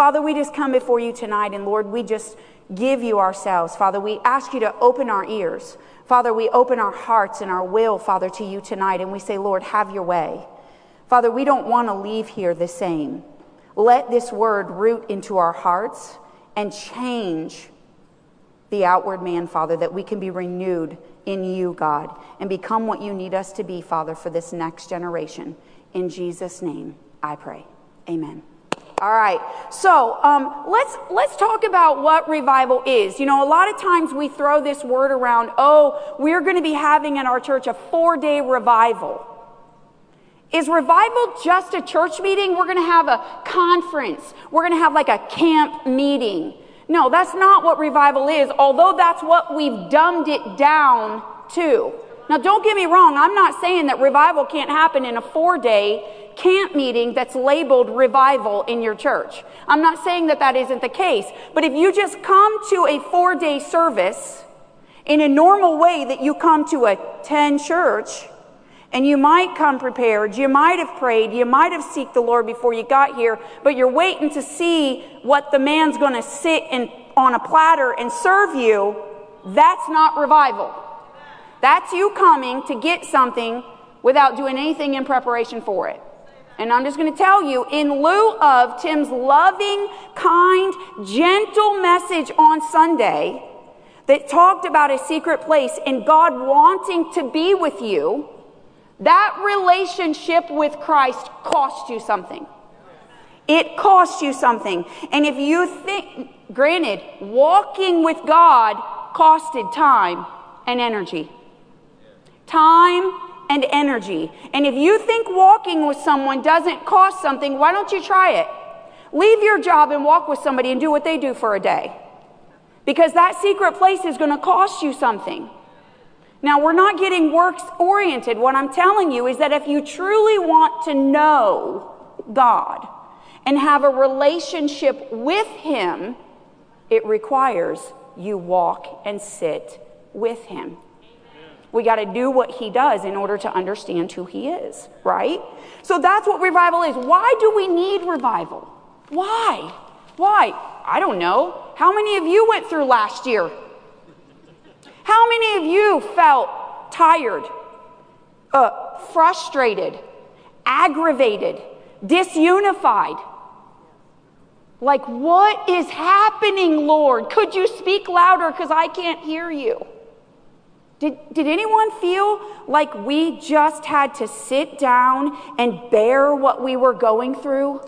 Father, we just come before you tonight, and Lord, we just give you ourselves. Father, we ask you to open our ears. Father, we open our hearts and our will, Father, to you tonight, and we say, Lord, have your way. Father, we don't want to leave here the same. Let this word root into our hearts and change the outward man, Father, that we can be renewed in you, God, and become what you need us to be, Father, for this next generation. In Jesus' name, I pray. Amen. All right. So um, let's let's talk about what revival is. You know, a lot of times we throw this word around. Oh, we're going to be having in our church a four-day revival. Is revival just a church meeting? We're going to have a conference. We're going to have like a camp meeting. No, that's not what revival is, although that's what we've dumbed it down to. Now, don't get me wrong, I'm not saying that revival can't happen in a four day camp meeting that's labeled revival in your church. I'm not saying that that isn't the case, but if you just come to a four day service in a normal way that you come to a 10 church, and you might come prepared. You might have prayed. You might have seeked the Lord before you got here, but you're waiting to see what the man's going to sit on a platter and serve you. That's not revival. That's you coming to get something without doing anything in preparation for it. And I'm just going to tell you, in lieu of Tim's loving, kind, gentle message on Sunday that talked about a secret place and God wanting to be with you, that relationship with Christ cost you something. It cost you something. And if you think, granted, walking with God costed time and energy. Time and energy. And if you think walking with someone doesn't cost something, why don't you try it? Leave your job and walk with somebody and do what they do for a day. Because that secret place is going to cost you something. Now, we're not getting works oriented. What I'm telling you is that if you truly want to know God and have a relationship with Him, it requires you walk and sit with Him. We got to do what He does in order to understand who He is, right? So that's what revival is. Why do we need revival? Why? Why? I don't know. How many of you went through last year? How many of you felt tired, uh, frustrated, aggravated, disunified? Like, what is happening, Lord? Could you speak louder because I can't hear you? Did, did anyone feel like we just had to sit down and bear what we were going through?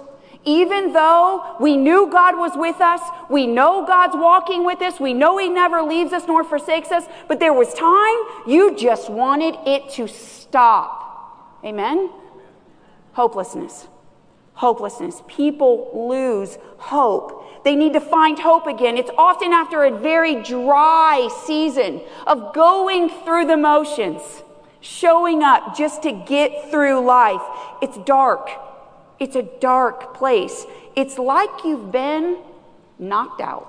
Even though we knew God was with us, we know God's walking with us, we know He never leaves us nor forsakes us, but there was time you just wanted it to stop. Amen? Hopelessness. Hopelessness. People lose hope. They need to find hope again. It's often after a very dry season of going through the motions, showing up just to get through life. It's dark. It's a dark place. It's like you've been knocked out.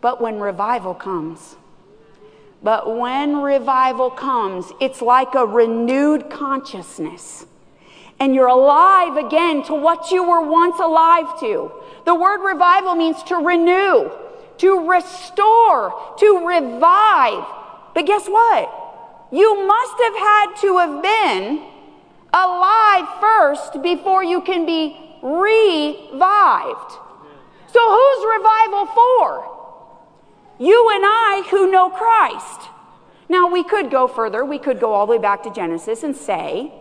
But when revival comes, but when revival comes, it's like a renewed consciousness. And you're alive again to what you were once alive to. The word revival means to renew, to restore, to revive. But guess what? You must have had to have been alive first before you can be revived. So, who's revival for? You and I who know Christ. Now, we could go further. We could go all the way back to Genesis and say,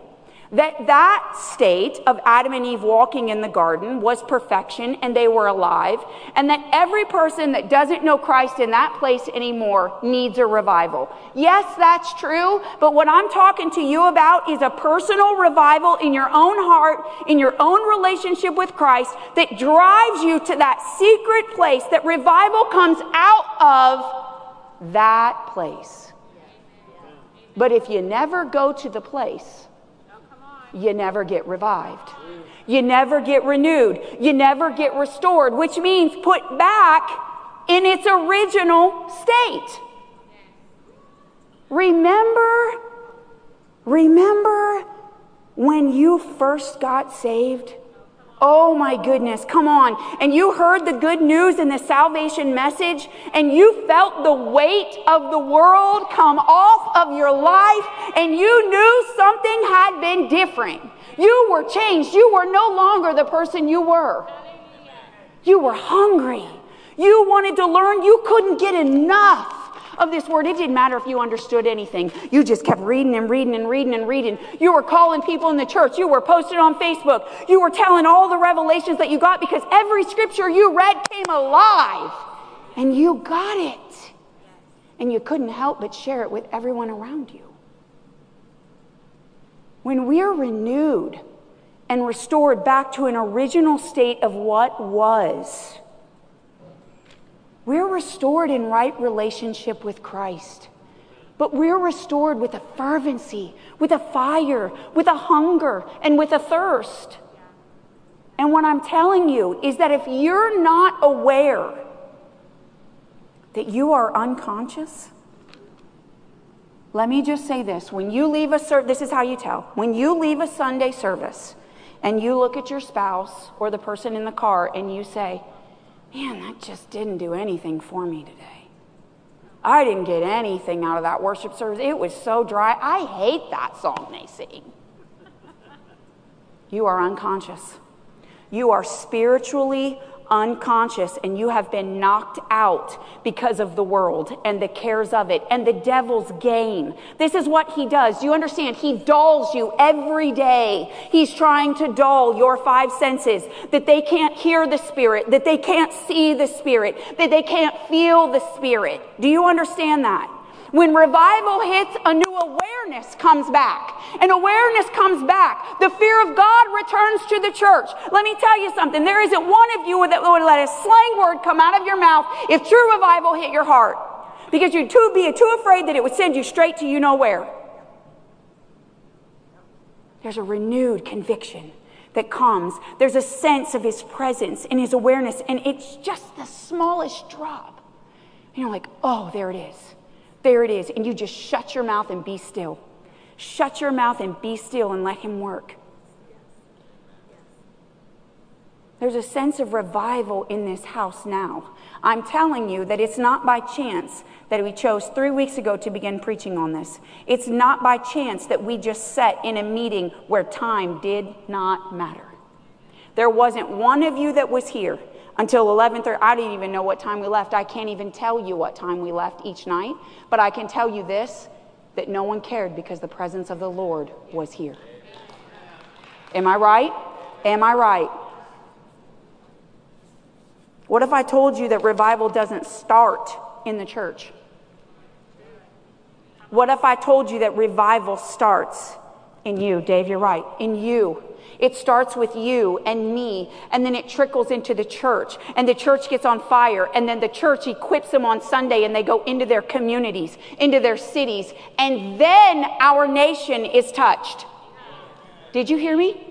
that that state of Adam and Eve walking in the garden was perfection and they were alive, and that every person that doesn't know Christ in that place anymore needs a revival. Yes, that's true, but what I'm talking to you about is a personal revival in your own heart, in your own relationship with Christ that drives you to that secret place that revival comes out of that place. But if you never go to the place, you never get revived. You never get renewed. You never get restored, which means put back in its original state. Remember, remember when you first got saved? Oh my goodness, come on. And you heard the good news and the salvation message, and you felt the weight of the world come off of your life, and you knew something had been different. You were changed. You were no longer the person you were. You were hungry. You wanted to learn. You couldn't get enough of this word. It didn't matter if you understood anything. You just kept reading and reading and reading and reading. You were calling people in the church. You were posting on Facebook. You were telling all the revelations that you got because every scripture you read came alive and you got it. And you couldn't help but share it with everyone around you. When we're renewed and restored back to an original state of what was, we're restored in right relationship with Christ. But we're restored with a fervency, with a fire, with a hunger, and with a thirst. And what I'm telling you is that if you're not aware that you are unconscious, let me just say this. When you leave a service, this is how you tell. When you leave a Sunday service and you look at your spouse or the person in the car and you say, Man, that just didn't do anything for me today. I didn't get anything out of that worship service. It was so dry. I hate that song they sing. You are unconscious. You are spiritually unconscious and you have been knocked out because of the world and the cares of it and the devil's game. This is what he does. You understand? He dulls you every day. He's trying to dull your five senses that they can't hear the Spirit, that they can't see the Spirit, that they can't feel the Spirit. Do you understand that? When revival hits, a new awareness comes back. And awareness comes back. The fear of God returns to the church. Let me tell you something. There isn't one of you that would let a slang word come out of your mouth if true revival hit your heart. Because you'd too, be too afraid that it would send you straight to you know where. There's a renewed conviction that comes. There's a sense of his presence and his awareness, and it's just the smallest drop. And you're like, oh, there it is. There it is. And you just shut your mouth and be still. Shut your mouth and be still and let Him work. There's a sense of revival in this house now. I'm telling you that it's not by chance that we chose three weeks ago to begin preaching on this. It's not by chance that we just sat in a meeting where time did not matter. There wasn't one of you that was here until 11:30. I didn't even know what time we left. I can't even tell you what time we left each night, but I can tell you this that no one cared because the presence of the Lord was here. Am I right? Am I right? What if I told you that revival doesn't start in the church? What if I told you that revival starts in you? Dave, you're right. In you. It starts with you and me, and then it trickles into the church, and the church gets on fire, and then the church equips them on Sunday, and they go into their communities, into their cities, and then our nation is touched. Did you hear me?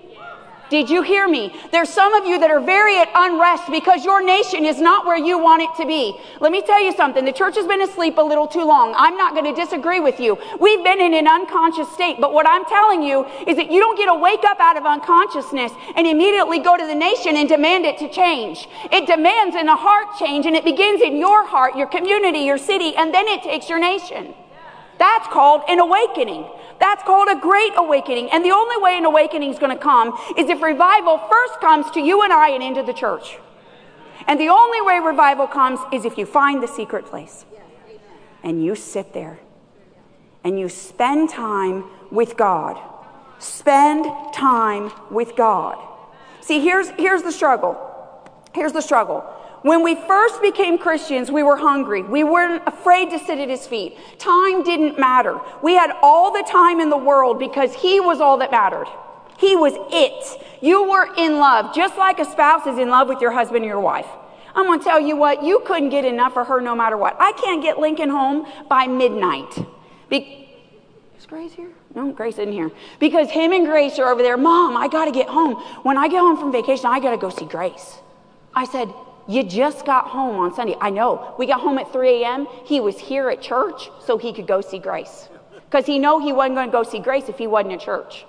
Did you hear me? There's some of you that are very at unrest because your nation is not where you want it to be. Let me tell you something. The church has been asleep a little too long. I'm not going to disagree with you. We've been in an unconscious state, but what I'm telling you is that you don't get to wake up out of unconsciousness and immediately go to the nation and demand it to change. It demands in a heart change and it begins in your heart, your community, your city, and then it takes your nation. That's called an awakening. That's called a great awakening. And the only way an awakening is going to come is if revival first comes to you and I and into the church. And the only way revival comes is if you find the secret place and you sit there and you spend time with God. Spend time with God. See, here's, here's the struggle. Here's the struggle. When we first became Christians, we were hungry. We weren't afraid to sit at his feet. Time didn't matter. We had all the time in the world because he was all that mattered. He was it. You were in love, just like a spouse is in love with your husband or your wife. I'm going to tell you what, you couldn't get enough of her no matter what. I can't get Lincoln home by midnight. Be- is Grace here? No, Grace isn't here. Because him and Grace are over there. Mom, I got to get home. When I get home from vacation, I got to go see Grace. I said, you just got home on Sunday. I know. We got home at 3 a.m. He was here at church so he could go see Grace. Because he know he wasn't going to go see Grace if he wasn't at church.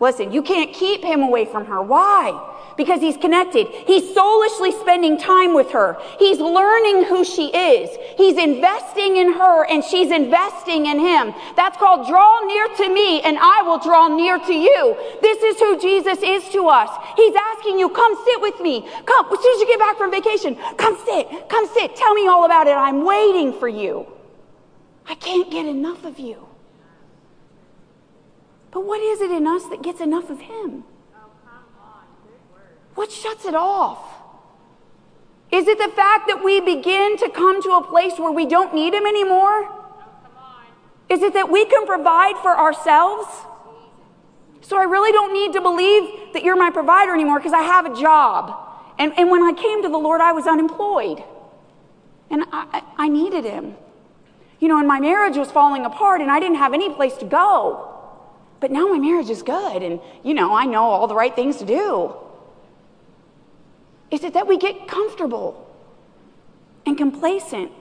Listen, you can't keep him away from her. Why? Because he's connected. He's soulishly spending time with her. He's learning who she is. He's investing in her and she's investing in him. That's called draw near to me and I will draw near to you. This is who Jesus is to us. He's asking you, come sit with me. Come, as soon as you get back from vacation, come sit, come sit. Tell me all about it. I'm waiting for you. I can't get enough of you. But what is it in us that gets enough of Him? What shuts it off? Is it the fact that we begin to come to a place where we don't need Him anymore? Is it that we can provide for ourselves? So I really don't need to believe that you're my provider anymore because I have a job. And, and when I came to the Lord, I was unemployed. And I, I needed Him. You know, and my marriage was falling apart and I didn't have any place to go. But now my marriage is good and, you know, I know all the right things to do. Is it that we get comfortable and complacent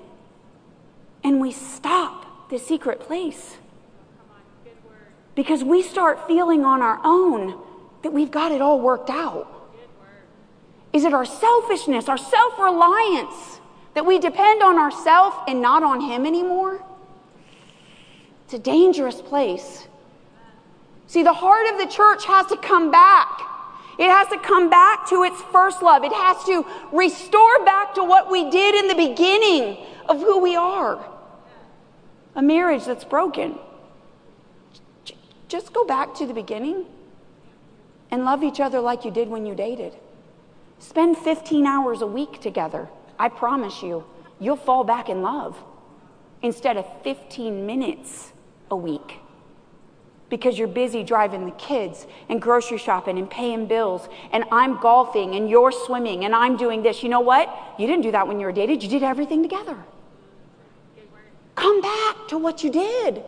and we stop the secret place? Because we start feeling on our own that we've got it all worked out. Is it our selfishness, our self reliance, that we depend on ourselves and not on Him anymore? It's a dangerous place. See, the heart of the church has to come back. It has to come back to its first love. It has to restore back to what we did in the beginning of who we are. A marriage that's broken. Just go back to the beginning and love each other like you did when you dated. Spend 15 hours a week together. I promise you, you'll fall back in love instead of 15 minutes a week because you're busy driving the kids and grocery shopping and paying bills, and I'm golfing and you're swimming and I'm doing this. You know what? You didn't do that when you were dated, you did everything together. Come back to what you did.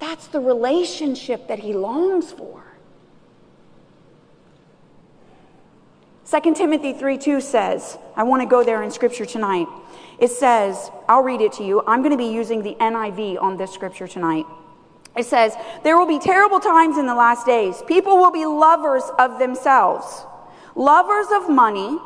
That's the relationship that he longs for. 2 Timothy 3 2 says, I want to go there in scripture tonight. It says, I'll read it to you. I'm going to be using the NIV on this scripture tonight. It says, There will be terrible times in the last days. People will be lovers of themselves, lovers of money,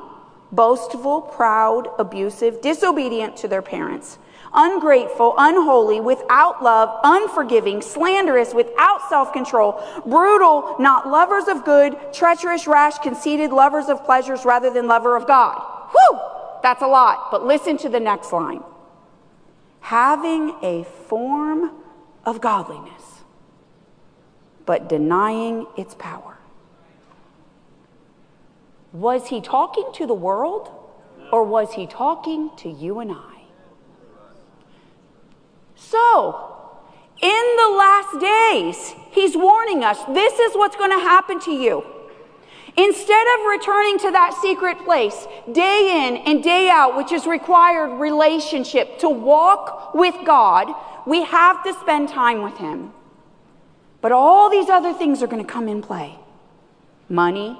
boastful, proud, abusive, disobedient to their parents, ungrateful, unholy, without love, unforgiving, slanderous, without self control, brutal, not lovers of good, treacherous, rash, conceited, lovers of pleasures rather than lover of God. Whew! That's a lot, but listen to the next line. Having a form of godliness, but denying its power. Was he talking to the world or was he talking to you and I? So, in the last days, he's warning us this is what's going to happen to you. Instead of returning to that secret place day in and day out, which is required relationship to walk with God, we have to spend time with Him. But all these other things are going to come in play money,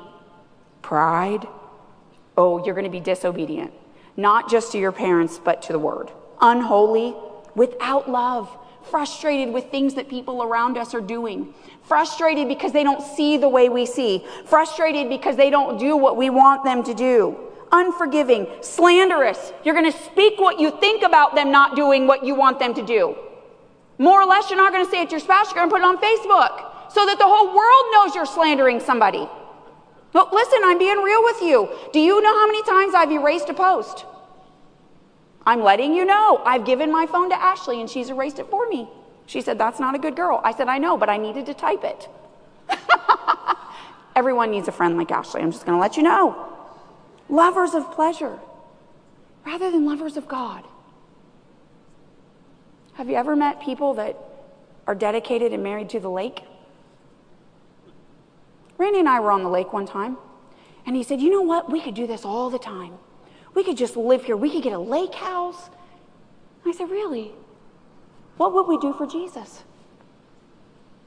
pride. Oh, you're going to be disobedient, not just to your parents, but to the word. Unholy, without love frustrated with things that people around us are doing, frustrated because they don't see the way we see, frustrated because they don't do what we want them to do, unforgiving, slanderous. You're going to speak what you think about them not doing what you want them to do. More or less, you're not going to say it to your spouse, you're going to put it on Facebook so that the whole world knows you're slandering somebody. But listen, I'm being real with you. Do you know how many times I've erased a post? I'm letting you know. I've given my phone to Ashley and she's erased it for me. She said, That's not a good girl. I said, I know, but I needed to type it. Everyone needs a friend like Ashley. I'm just going to let you know. Lovers of pleasure rather than lovers of God. Have you ever met people that are dedicated and married to the lake? Randy and I were on the lake one time, and he said, You know what? We could do this all the time. We could just live here. We could get a lake house. I said, Really? What would we do for Jesus?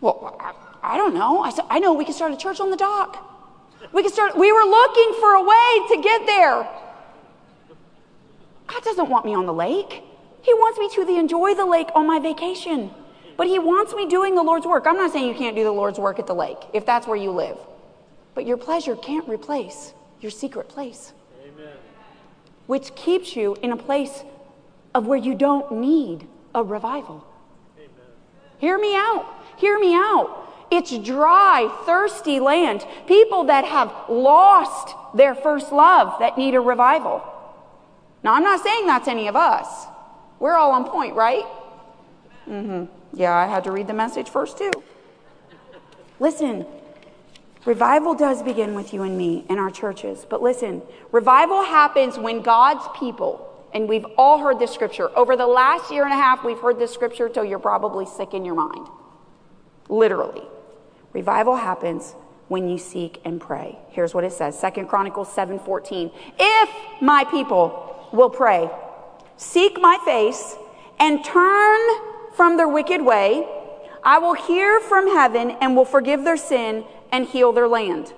Well, I, I don't know. I said, I know we could start a church on the dock. We could start, we were looking for a way to get there. God doesn't want me on the lake. He wants me to enjoy the lake on my vacation. But He wants me doing the Lord's work. I'm not saying you can't do the Lord's work at the lake if that's where you live. But your pleasure can't replace your secret place. Which keeps you in a place of where you don't need a revival. Amen. Hear me out. Hear me out. It's dry, thirsty land. People that have lost their first love that need a revival. Now, I'm not saying that's any of us. We're all on point, right? Mm-hmm. Yeah, I had to read the message first, too. Listen, revival does begin with you and me in our churches. But listen, revival happens when God's people, and we've all heard this scripture. Over the last year and a half, we've heard this scripture till you're probably sick in your mind. Literally. Revival happens when you seek and pray. Here's what it says. Second Chronicles 7:14. If my people will pray, seek my face, and turn from their wicked way, I will hear from heaven and will forgive their sin and heal their land.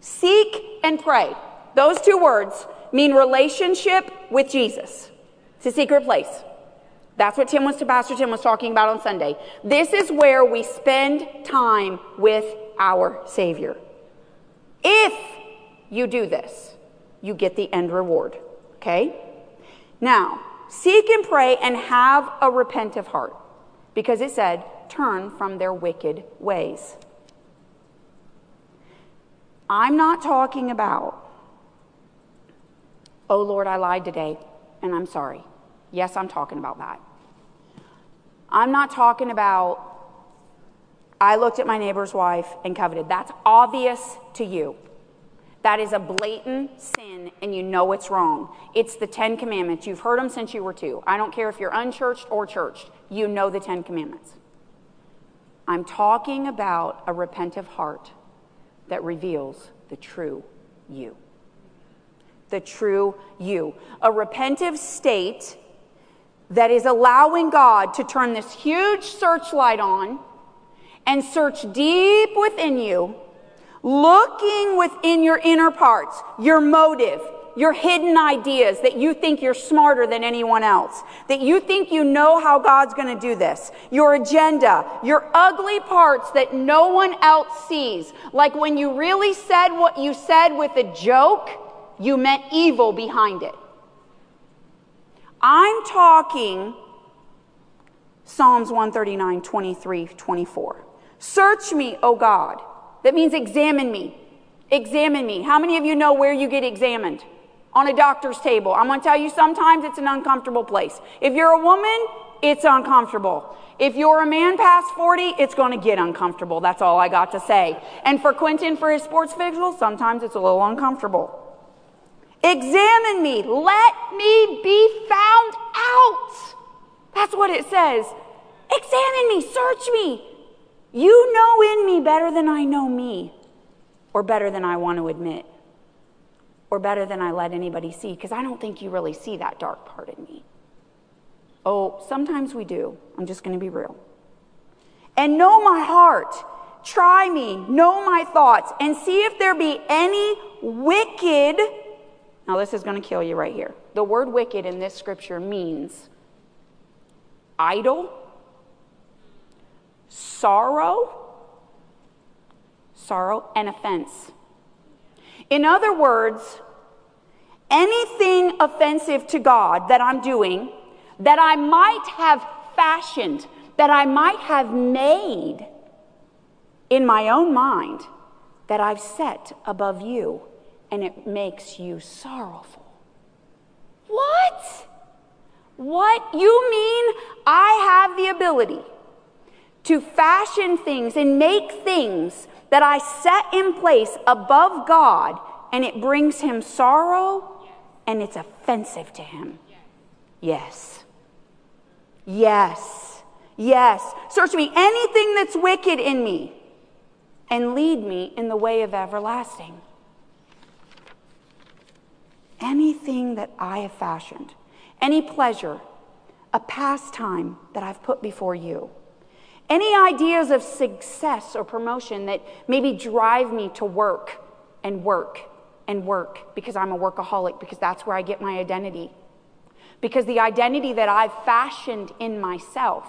Seek and pray. Those two words mean relationship with Jesus. It's a secret place. That's what Tim was to Pastor Tim was talking about on Sunday. This is where we spend time with our Savior. If you do this, you get the end reward. Okay? Now, seek and pray and have a repentive heart because it said, turn from their wicked ways. I'm not talking about, oh Lord, I lied today and I'm sorry. Yes, I'm talking about that. I'm not talking about, I looked at my neighbor's wife and coveted. That's obvious to you. That is a blatant sin, and you know it's wrong. It's the Ten Commandments. You've heard them since you were two. I don't care if you're unchurched or churched, you know the Ten Commandments. I'm talking about a repentive heart that reveals the true you. The true you. A repentive state that is allowing God to turn this huge searchlight on and search deep within you, looking within your inner parts, your motive, your hidden ideas that you think you're smarter than anyone else, that you think you know how God's going to do this, your agenda, your ugly parts that no one else sees. Like when you really said what you said with a joke, you meant evil behind it. I'm talking Psalms 139, 23, 24. Search me, O God. That means examine me. Examine me. How many of you know where you get examined? On a doctor's table. I'm going to tell you sometimes it's an uncomfortable place. If you're a woman, it's uncomfortable. If you're a man past 40, it's going to get uncomfortable. That's all I got to say. And for Quentin, for his sports visual, sometimes it's a little uncomfortable. Examine me. Let me be found out. That's what it says. Examine me. Search me. You know in me better than I know me, or better than I want to admit, or better than I let anybody see, because I don't think you really see that dark part in me. Oh, sometimes we do. I'm just going to be real. And know my heart. Try me, know my thoughts, and see if there be any wicked now, this is going to kill you right here. The word wicked in this scripture means idol, sorrow, sorrow, and offense. In other words, anything offensive to God that I'm doing, that I might have fashioned, that I might have made in my own mind, that I've set above you and it makes you sorrowful. What? What? You mean I have the ability to fashion things and make things that I set in place above God and it brings him sorrow and it's offensive to him? Yes. Yes. Yes. Search me anything that's wicked in me and lead me in the way of everlasting anything that I have fashioned, any pleasure, a pastime that I've put before you, any ideas of success or promotion that maybe drive me to work and work and work because I'm a workaholic, because that's where I get my identity. Because the identity that I've fashioned in myself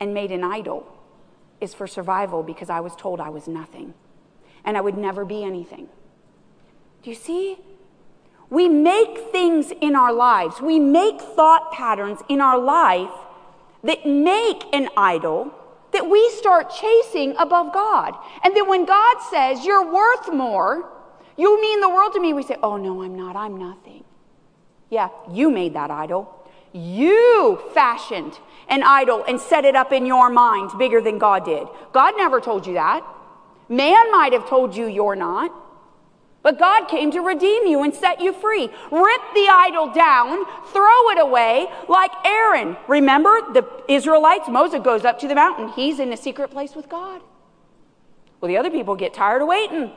and made an idol is for survival because I was told I was nothing and I would never be anything. Do you see? We make things in our lives, we make thought patterns in our life that make an idol that we start chasing above God. And then when God says, You're worth more, you mean the world to me, we say, Oh, no, I'm not. I'm nothing. Yeah, you made that idol. You fashioned an idol and set it up in your mind bigger than God did. God never told you that. Man might have told you you're not. But God came to redeem you and set you free. Rip the idol down, throw it away like Aaron. Remember the Israelites? Moses goes up to the mountain. He's in a secret place with God. Well, the other people get tired of waiting.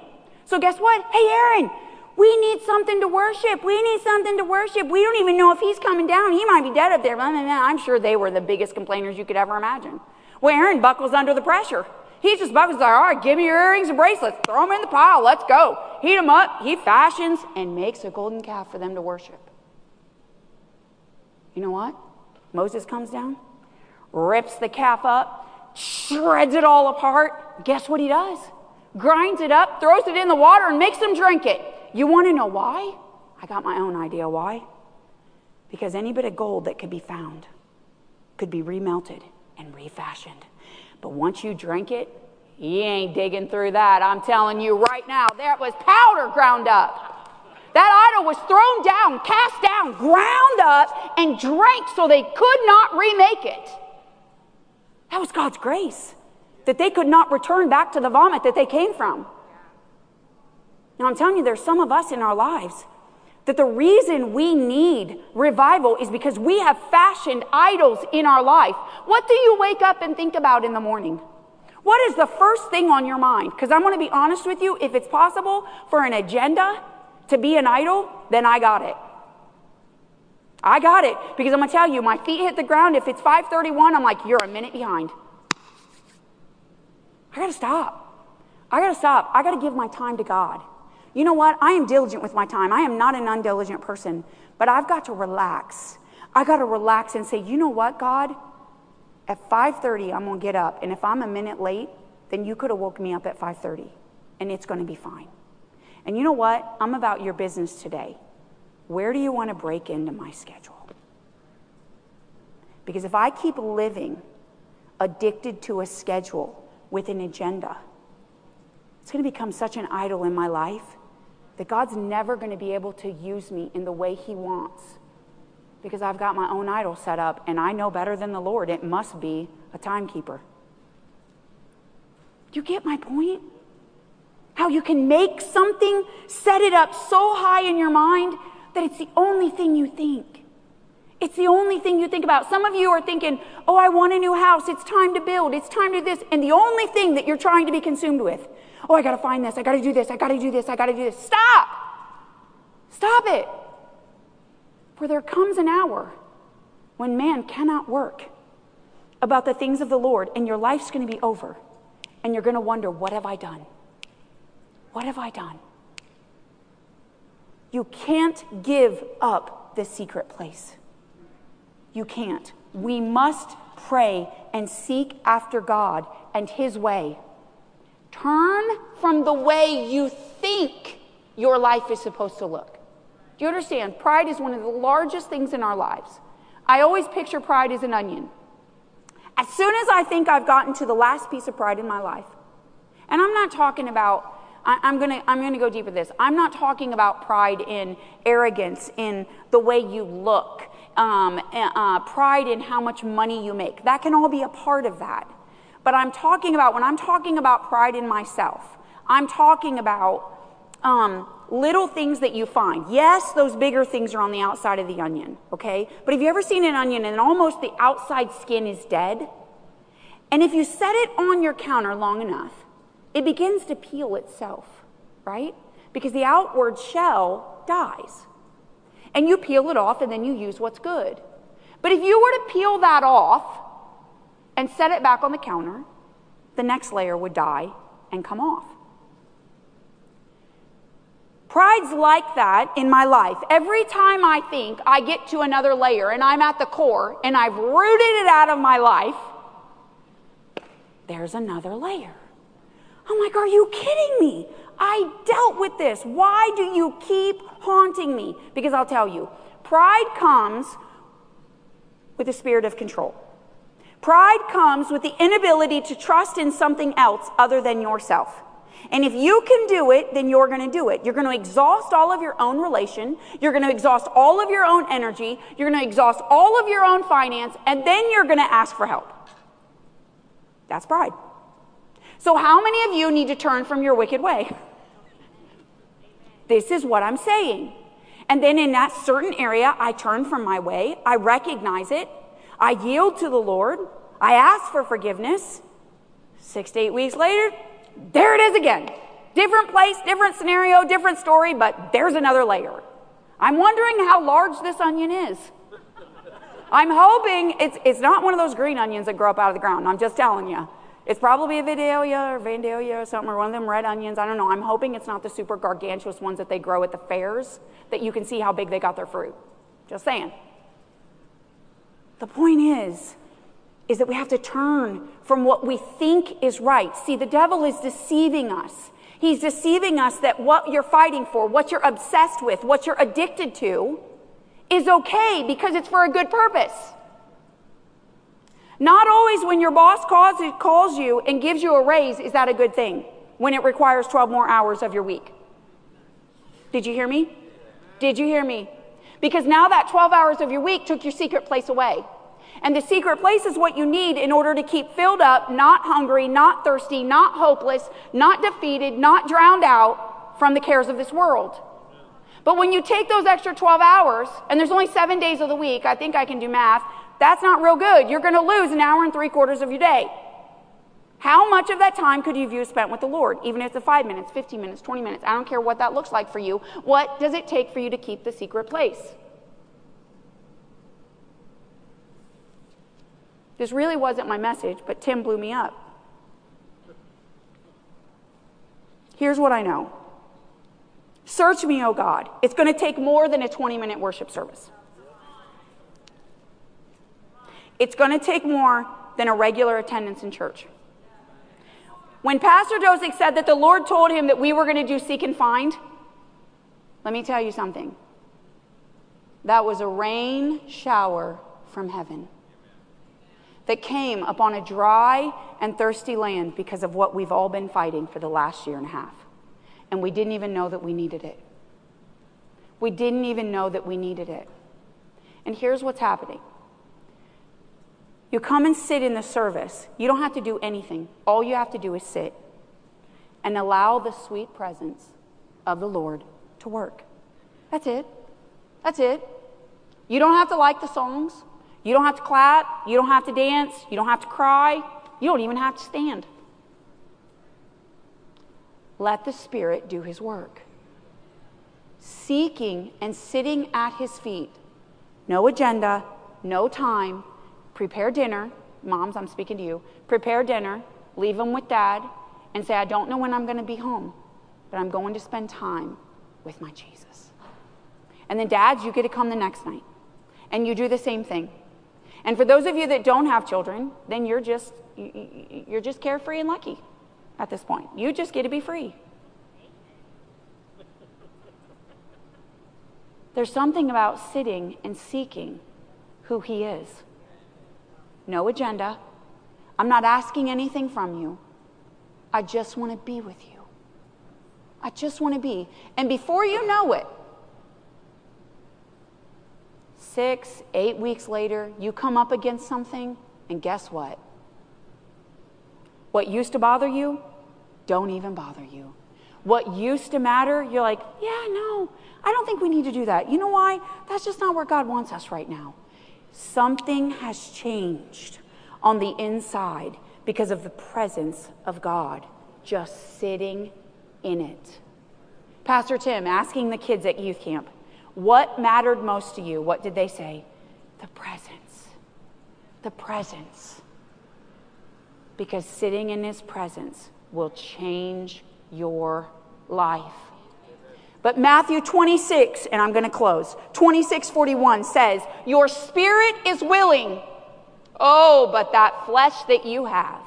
So guess what? Hey, Aaron, we need something to worship. We need something to worship. We don't even know if he's coming down. He might be dead up there. I'm sure they were the biggest complainers you could ever imagine. Well, Aaron buckles under the pressure. He just buckles like, all right, give me your earrings and bracelets. Throw them in the pile. Let's go. Heat them up. He fashions and makes a golden calf for them to worship. You know what? Moses comes down, rips the calf up, shreds it all apart. Guess what he does? Grinds it up, throws it in the water, and makes them drink it. You want to know why? I got my own idea why. Because any bit of gold that could be found could be remelted and refashioned. But once you drink it, you ain't digging through that. I'm telling you right now, there was powder ground up. That idol was thrown down, cast down, ground up, and drank so they could not remake it. That was God's grace, that they could not return back to the vomit that they came from. Now, I'm telling you, there's some of us in our lives that the reason we need revival is because we have fashioned idols in our life. What do you wake up and think about in the morning? What is the first thing on your mind? Because I'm going to be honest with you, if it's possible for an agenda to be an idol, then I got it. I got it because I'm going to tell you, my feet hit the ground. If it's 5:31, I'm like, you're a minute behind. I got to stop. I got to stop. I got to give my time to God. You know what? I am diligent with my time. I am not an undiligent person, but I've got to relax. I got to relax and say, "You know what, God? At 5:30 I'm going to get up, and if I'm a minute late, then you could have woke me up at 5:30, and it's going to be fine." And you know what? I'm about your business today. Where do you want to break into my schedule? Because if I keep living addicted to a schedule with an agenda, it's going to become such an idol in my life that God's never going to be able to use me in the way He wants because I've got my own idol set up and I know better than the Lord. It must be a timekeeper. Do you get my point? How you can make something, set it up so high in your mind that it's the only thing you think. It's the only thing you think about. Some of you are thinking, oh, I want a new house. It's time to build. It's time to do this. And the only thing that you're trying to be consumed with oh, I got to find this. I got to do this. I got to do this. I got to do this. Stop. Stop it. For there comes an hour when man cannot work about the things of the Lord, and your life's going to be over. And you're going to wonder, what have I done? What have I done? You can't give up the secret place. You can't. We must pray and seek after God and His way. Turn from the way you think your life is supposed to look. Do you understand? Pride is one of the largest things in our lives. I always picture pride as an onion. As soon as I think I've gotten to the last piece of pride in my life, and I'm not talking about, I, am gonna, I'm gonna go deeper this. I'm not talking about pride in arrogance, in the way you look, um, uh, pride in how much money you make. That can all be a part of that. But I'm talking about, when I'm talking about pride in myself, I'm talking about um, little things that you find. Yes, those bigger things are on the outside of the onion, okay? But have you ever seen an onion and almost the outside skin is dead? And if you set it on your counter long enough, it begins to peel itself, right? Because the outward shell dies. And you peel it off and then you use what's good. But if you were to peel that off and set it back on the counter, the next layer would die and come off. Pride's like that in my life. Every time I think I get to another layer and I'm at the core and I've rooted it out of my life, there's another layer. I'm like, are you kidding me? I dealt with this. Why do you keep haunting me? Because I'll tell you, pride comes with a spirit of control. Pride comes with the inability to trust in something else other than yourself. And if you can do it, then you're going to do it. You're going to exhaust all of your own relation. You're going to exhaust all of your own energy. You're going to exhaust all of your own finance. And then you're going to ask for help. That's pride. So, how many of you need to turn from your wicked way? This is what I'm saying. And then in that certain area, I turn from my way. I recognize it. I yield to the Lord. I ask for forgiveness. Six to eight weeks later, there it is again. Different place, different scenario, different story, but there's another layer. I'm wondering how large this onion is. I'm hoping it's, it's not one of those green onions that grow up out of the ground. I'm just telling you. It's probably a Vidalia or Vandalia or something, or one of them red onions. I don't know. I'm hoping it's not the super gargantuous ones that they grow at the fairs that you can see how big they got their fruit. Just saying. The point is, is that we have to turn from what we think is right. See, the devil is deceiving us. He's deceiving us that what you're fighting for, what you're obsessed with, what you're addicted to, is okay because it's for a good purpose. Not always when your boss calls, calls you and gives you a raise is that a good thing when it requires 12 more hours of your week. Did you hear me? Did you hear me? Because now that 12 hours of your week took your secret place away. And the secret place is what you need in order to keep filled up, not hungry, not thirsty, not hopeless, not defeated, not drowned out from the cares of this world. But when you take those extra 12 hours, and there's only seven days of the week, I think I can do math, that's not real good. You're going to lose an hour and three quarters of your day. How much of that time could you have spent with the Lord? Even if it's a five minutes, 15 minutes, 20 minutes. I don't care what that looks like for you. What does it take for you to keep the secret place? This really wasn't my message, but Tim blew me up. Here's what I know Search me, O God. It's going to take more than a 20 minute worship service. It's going to take more than a regular attendance in church. When Pastor Dosick said that the Lord told him that we were going to do seek and find, let me tell you something. That was a rain shower from heaven that came upon a dry and thirsty land because of what we've all been fighting for the last year and a half. And we didn't even know that we needed it. We didn't even know that we needed it. And here's what's happening you come and sit in the service. You don't have to do anything, all you have to do is sit and allow the sweet presence of the Lord to work. That's it. That's it. You don't have to like the songs. You don't have to clap. You don't have to dance. You don't have to cry. You don't even have to stand. Let the Spirit do His work. Seeking and sitting at His feet. No agenda, no time. Prepare dinner. Moms, I'm speaking to you. Prepare dinner. Leave them with dad and say, I don't know when I'm going to be home, but I'm going to spend time with my Jesus. And then, dads, you get to come the next night. And you do the same thing. And for those of you that don't have children, then you're just you're just carefree and lucky at this point. You just get to be free. There's something about sitting and seeking who he is. No agenda. I'm not asking anything from you. I just want to be with you. I just want to be. And before you know it, six, eight weeks later, you come up against something, and guess what? What used to bother you, don't even bother you. What used to matter, you're like, yeah, no, I don't think we need to do that. You know why? That's just not where God wants us right now. Something has changed on the inside because of the presence of God just sitting in it. Pastor Tim asking the kids at youth camp, what mattered most to you? What did they say? The presence. The presence. Because sitting in his presence will change your life. But Matthew 26, and I'm going to close, 26 41 says, Your spirit is willing. Oh, but that flesh that you have,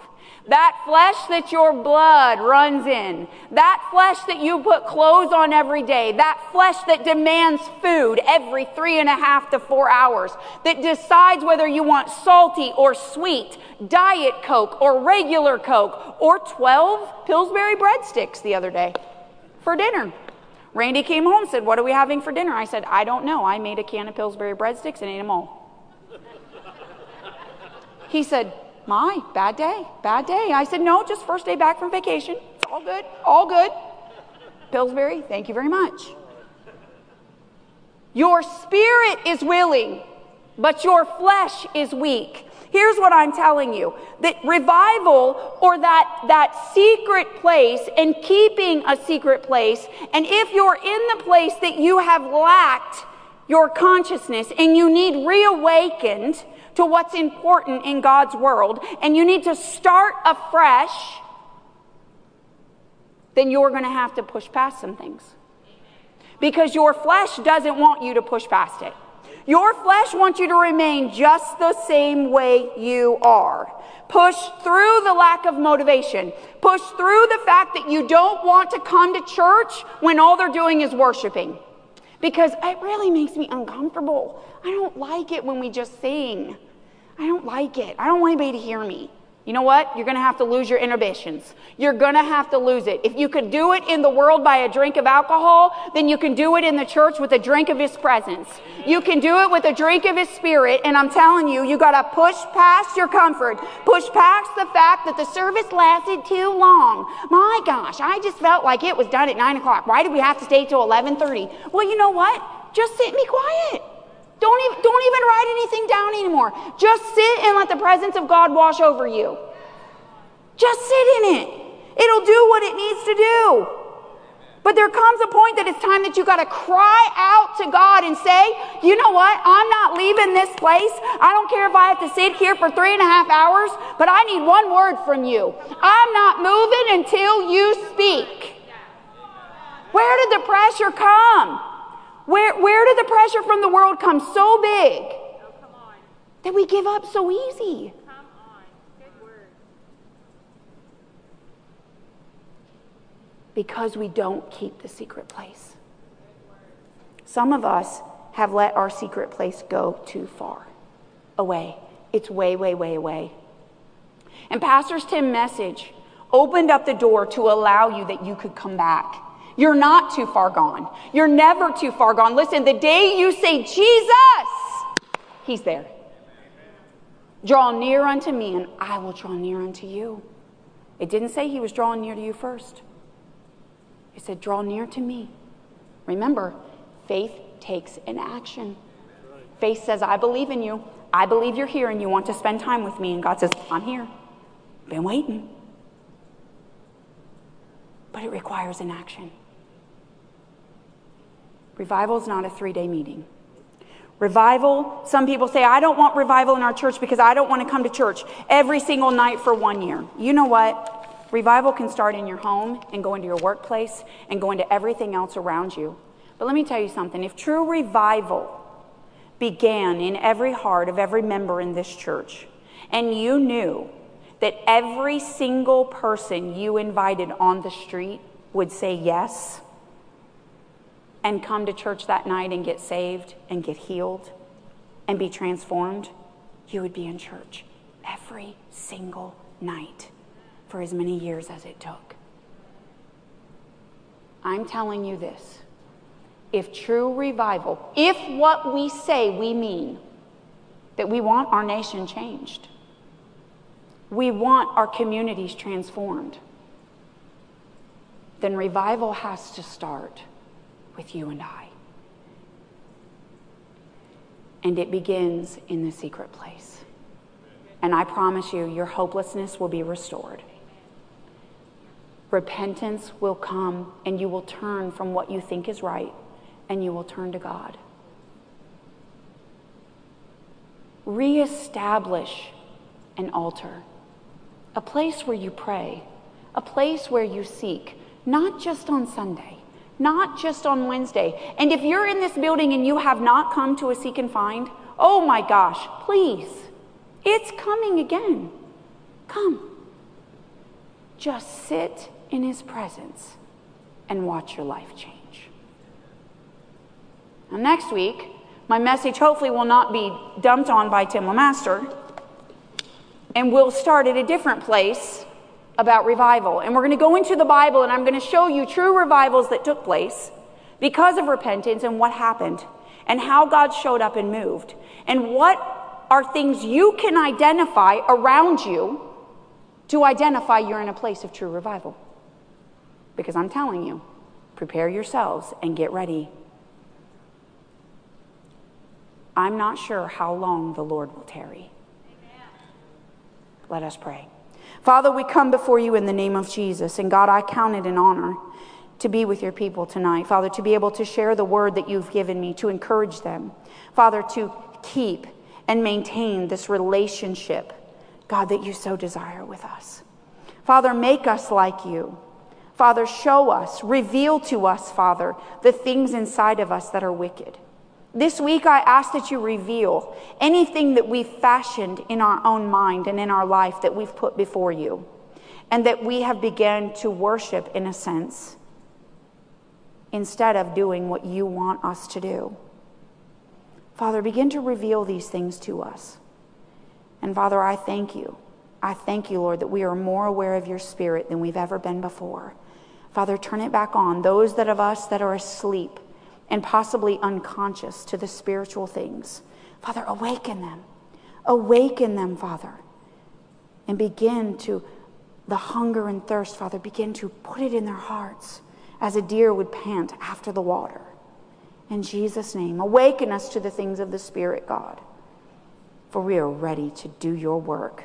That flesh that your blood runs in, that flesh that you put clothes on every day, that flesh that demands food every three and a half to four hours, that decides whether you want salty or sweet, diet Coke or regular Coke, or 12 Pillsbury breadsticks the other day for dinner. Randy came home and said, What are we having for dinner? I said, I don't know. I made a can of Pillsbury breadsticks and ate them all. he said, My, bad day, bad day. I said, No, just first day back from vacation. It's all good, all good. Pillsbury, thank you very much. Your spirit is willing, but your flesh is weak. Here's what I'm telling you that revival or that, that secret place and keeping a secret place, and if you're in the place that you have lacked your consciousness and you need reawakened to what's important in God's world, and you need to start afresh, then you're going to have to push past some things. Because your flesh doesn't want you to push past it. Your flesh wants you to remain just the same way you are. Push through the lack of motivation. Push through the fact that you don't want to come to church when all they're doing is worshiping. Because it really makes me uncomfortable. I don't like it when we just sing. I don't like it. I don't want anybody to hear me. You know what? You're going to have to lose your inhibitions. You're going to have to lose it. If you could do it in the world by a drink of alcohol, then you can do it in the church with a drink of His presence. You can do it with a drink of His Spirit. And I'm telling you, you got to push past your comfort. Push past the fact that the service lasted too long. My gosh, I just felt like it was done at 9 o'clock. Why did we have to stay till 11.30? Well, you know what? Just sit be quiet. Don't even, don't even write anything down anymore. Just sit and let the presence of God wash over you. Just sit in it. It'll do what it needs to do. But there comes a point that it's time that you got to cry out to God and say, you know what? I'm not leaving this place. I don't care if I have to sit here for three and a half hours, but I need one word from you. I'm not moving until you speak. Where did the pressure come? Where, where did the pressure from the world come so big that we give up so easy? Because we don't keep the secret place. Some of us have let our secret place go too far away. It's way, way, way away. And Pastor's Tim message opened up the door to allow you that you could come back you're not too far gone. You're never too far gone. Listen, the day you say, Jesus, He's there. Draw near unto me, and I will draw near unto you. It didn't say He was drawing near to you first, It said, Draw near to me. Remember, faith takes an action. Faith says, I believe in you. I believe you're here and you want to spend time with me. And God says, I'm here. Been waiting. But it requires an action. Revival is not a three day meeting. Revival, some people say, I don't want revival in our church because I don't want to come to church every single night for one year. You know what? Revival can start in your home and go into your workplace and go into everything else around you. But let me tell you something if true revival began in every heart of every member in this church, and you knew that every single person you invited on the street would say yes, and come to church that night and get saved and get healed and be transformed, you would be in church every single night for as many years as it took. I'm telling you this. If true revival, if what we say we mean, that we want our nation changed, we want our communities transformed, then revival has to start with you and I. And it begins in the secret place. And I promise you, your hopelessness will be restored. Repentance will come, and you will turn from what you think is right, and you will turn to God. Reestablish an altar, a place where you pray, a place where you seek, not just on Sunday, not just on Wednesday. And if you're in this building and you have not come to a seek and find, oh my gosh, please, it's coming again. Come. Just sit in his presence and watch your life change. Now, next week, my message hopefully will not be dumped on by Tim LeMaster, and we'll start at a different place about revival. And we're going to go into the Bible, and I'm going to show you true revivals that took place because of repentance and what happened, and how God showed up and moved, and what are things you can identify around you to identify you're in a place of true revival. Because I'm telling you, prepare yourselves and get ready. I'm not sure how long the Lord will tarry. Let us pray. Father, we come before you in the name of Jesus. And God, I count it an honor to be with your people tonight. Father, to be able to share the word that you've given me, to encourage them. Father, to keep and maintain this relationship, God, that you so desire with us. Father, make us like you. Father, show us, reveal to us, Father, the things inside of us that are wicked. This week, I ask that you reveal anything that we've fashioned in our own mind and in our life that we've put before you, and that we have begun to worship in a sense instead of doing what you want us to do. Father, begin to reveal these things to us. And Father, I thank you. I thank you, Lord, that we are more aware of your spirit than we've ever been before. Father, turn it back on. Those that of us that are asleep, and possibly unconscious to the spiritual things. Father, awaken them. Awaken them, Father. And begin to, the hunger and thirst, Father, begin to put it in their hearts as a deer would pant after the water. In Jesus' name, awaken us to the things of the Spirit, God. For we are ready to do your work